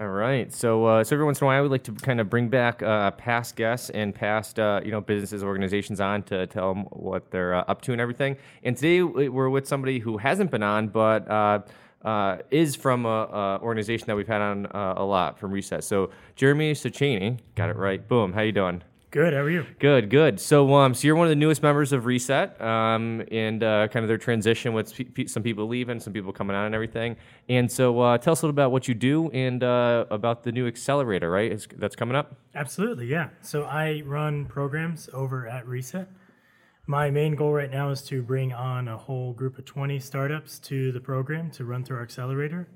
All right. So, uh, so every once in a while, we like to kind of bring back uh, past guests and past, uh, you know, businesses, organizations on to tell them what they're uh, up to and everything. And today we're with somebody who hasn't been on, but uh, uh, is from a, organization that we've had on a lot from Reset. So, Jeremy Sacchini, got it right. Boom. How you doing? Good. How are you? Good. Good. So, um, so you're one of the newest members of Reset, um, and uh, kind of their transition with pe- some people leaving, some people coming on, and everything. And so, uh, tell us a little about what you do and uh, about the new accelerator, right? It's, that's coming up. Absolutely. Yeah. So I run programs over at Reset. My main goal right now is to bring on a whole group of 20 startups to the program to run through our accelerator,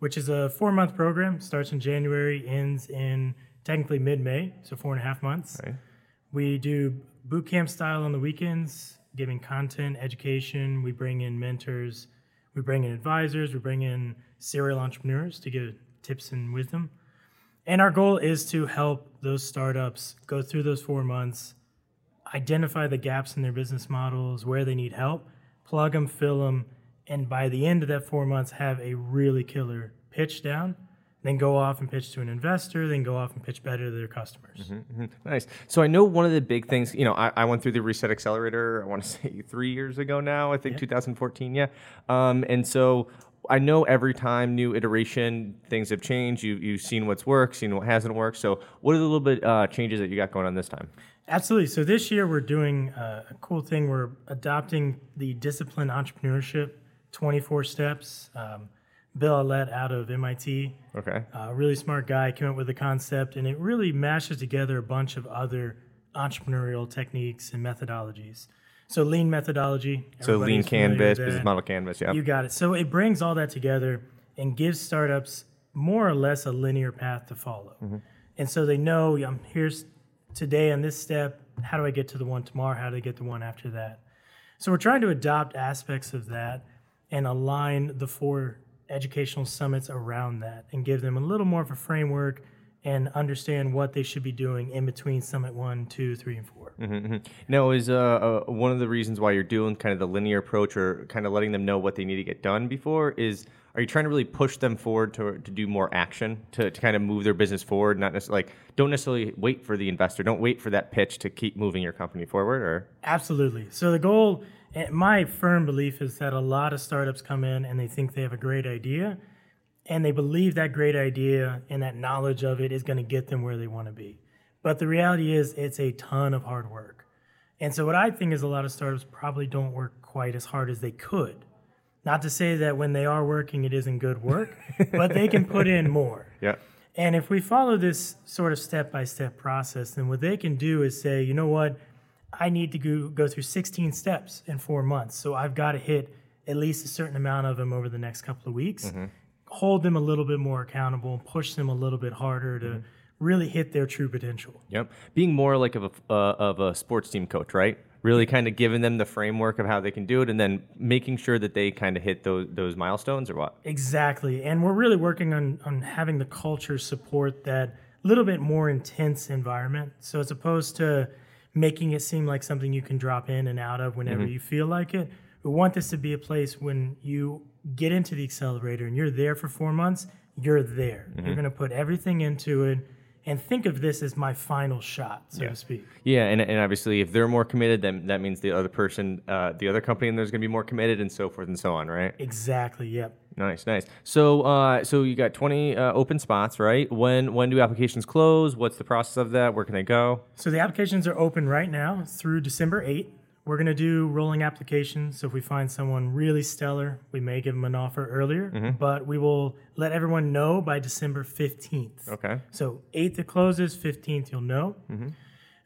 which is a four month program. Starts in January, ends in technically mid-May, so four and a half months. Right. We do boot camp style on the weekends, giving content, education. We bring in mentors, we bring in advisors, we bring in serial entrepreneurs to give tips and wisdom. And our goal is to help those startups go through those four months, identify the gaps in their business models, where they need help, plug them, fill them, and by the end of that four months, have a really killer pitch down then go off and pitch to an investor, then go off and pitch better to their customers. Mm-hmm, mm-hmm. Nice. So I know one of the big things, you know, I, I, went through the Reset Accelerator, I want to say three years ago now, I think yeah. 2014, yeah. Um, and so I know every time new iteration, things have changed. You, you've seen what's worked, seen what hasn't worked. So what are the little bit uh, changes that you got going on this time? Absolutely. So this year we're doing uh, a cool thing. We're adopting the discipline entrepreneurship 24 steps. Um, Bill Aulet out of MIT. Okay. A uh, really smart guy came up with the concept, and it really mashes together a bunch of other entrepreneurial techniques and methodologies. So lean methodology. So lean canvas, business model canvas. Yeah. You got it. So it brings all that together and gives startups more or less a linear path to follow. Mm-hmm. And so they know I'm here's today on this step. How do I get to the one tomorrow? How do I get the one after that? So we're trying to adopt aspects of that and align the four educational summits around that and give them a little more of a framework and understand what they should be doing in between summit one, two, three, and 4 mm-hmm. mm-hmm. Now, is uh, uh, one of the reasons why you're doing kind of the linear approach or kind of letting them know what they need to get done before is are you trying to really push them forward to, to do more action to, to kind of move their business forward not necessarily like don't necessarily wait for the investor don't wait for that pitch to keep moving your company forward or absolutely so the goal and my firm belief is that a lot of startups come in and they think they have a great idea, and they believe that great idea and that knowledge of it is going to get them where they want to be. But the reality is, it's a ton of hard work. And so, what I think is a lot of startups probably don't work quite as hard as they could. Not to say that when they are working, it isn't good work, but they can put in more. Yeah. And if we follow this sort of step by step process, then what they can do is say, you know what? I need to go, go through 16 steps in four months. So I've got to hit at least a certain amount of them over the next couple of weeks. Mm-hmm. Hold them a little bit more accountable, push them a little bit harder to mm-hmm. really hit their true potential. Yep, being more like of a uh, of a sports team coach, right? Really kind of giving them the framework of how they can do it, and then making sure that they kind of hit those those milestones, or what? Exactly, and we're really working on on having the culture support that little bit more intense environment. So as opposed to making it seem like something you can drop in and out of whenever mm-hmm. you feel like it. We want this to be a place when you get into the accelerator and you're there for four months, you're there. Mm-hmm. You're going to put everything into it and think of this as my final shot, so yeah. to speak. Yeah, and, and obviously, if they're more committed, then that means the other person, uh, the other company, and there's going to be more committed, and so forth and so on, right? Exactly. Yep. Nice, nice. So, uh, so you got 20 uh, open spots, right? When when do applications close? What's the process of that? Where can they go? So the applications are open right now through December 8th. We're going to do rolling applications. So if we find someone really stellar, we may give them an offer earlier, mm-hmm. but we will let everyone know by December 15th. Okay. So 8th it closes, 15th you'll know. Mm-hmm.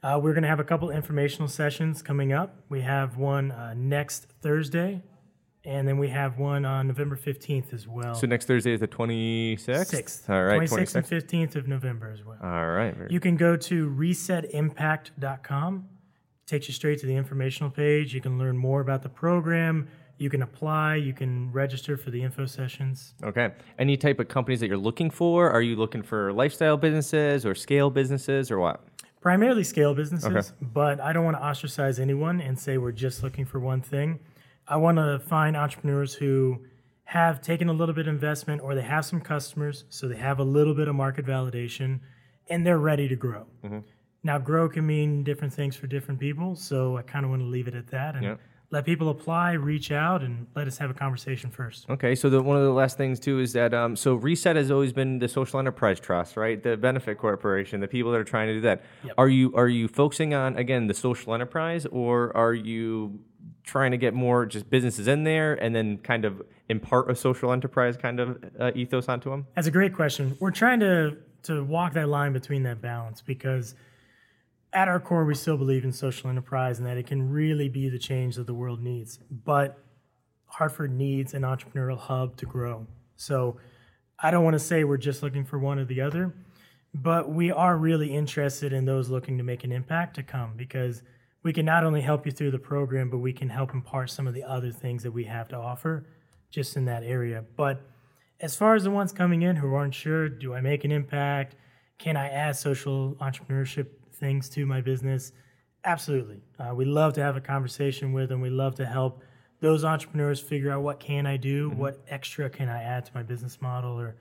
Uh, we're going to have a couple informational sessions coming up. We have one uh, next Thursday, and then we have one on November 15th as well. So next Thursday is the 26th? 6th. All right. 26th, 26th. and 15th of November as well. All right. You can go to resetimpact.com takes you straight to the informational page. You can learn more about the program. You can apply. You can register for the info sessions. Okay. Any type of companies that you're looking for? Are you looking for lifestyle businesses or scale businesses or what? Primarily scale businesses, okay. but I don't want to ostracize anyone and say we're just looking for one thing. I want to find entrepreneurs who have taken a little bit of investment or they have some customers, so they have a little bit of market validation and they're ready to grow. Mm-hmm. Now, grow can mean different things for different people, so I kind of want to leave it at that and let people apply, reach out, and let us have a conversation first. Okay, so the, one of the last things too is that um, so Reset has always been the social enterprise trust, right? The benefit corporation, the people that are trying to do that. Yep. Are you are you focusing on again the social enterprise, or are you trying to get more just businesses in there and then kind of impart a social enterprise kind of uh, ethos onto them? That's a great question. We're trying to to walk that line between that balance because at our core we still believe in social enterprise and that it can really be the change that the world needs. But Hartford needs an entrepreneurial hub to grow. So I don't want to say we're just looking for one or the other, but we are really interested in those looking to make an impact to come because we can not only help you through the program, but we can help impart some of the other things that we have to offer just in that area. But as far as the ones coming in who aren't sure, do I make an impact? Can I add social entrepreneurship things to my business? Absolutely. Uh, we love to have a conversation with them. We love to help those entrepreneurs figure out what can I do, what extra can I add to my business model, or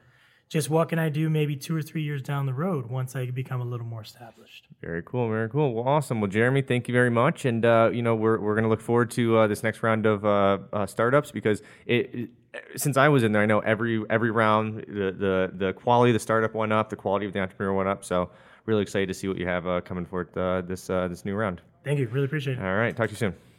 just what can I do maybe two or three years down the road once I become a little more established. Very cool, very cool. Well, awesome. Well, Jeremy, thank you very much, and uh, you know we're we're going to look forward to uh, this next round of uh, uh, startups because it, it- since I was in there, I know every every round the, the the quality of the startup went up, the quality of the entrepreneur went up. So really excited to see what you have uh, coming forth uh, this uh, this new round. Thank you. Really appreciate it. All right, talk to you soon.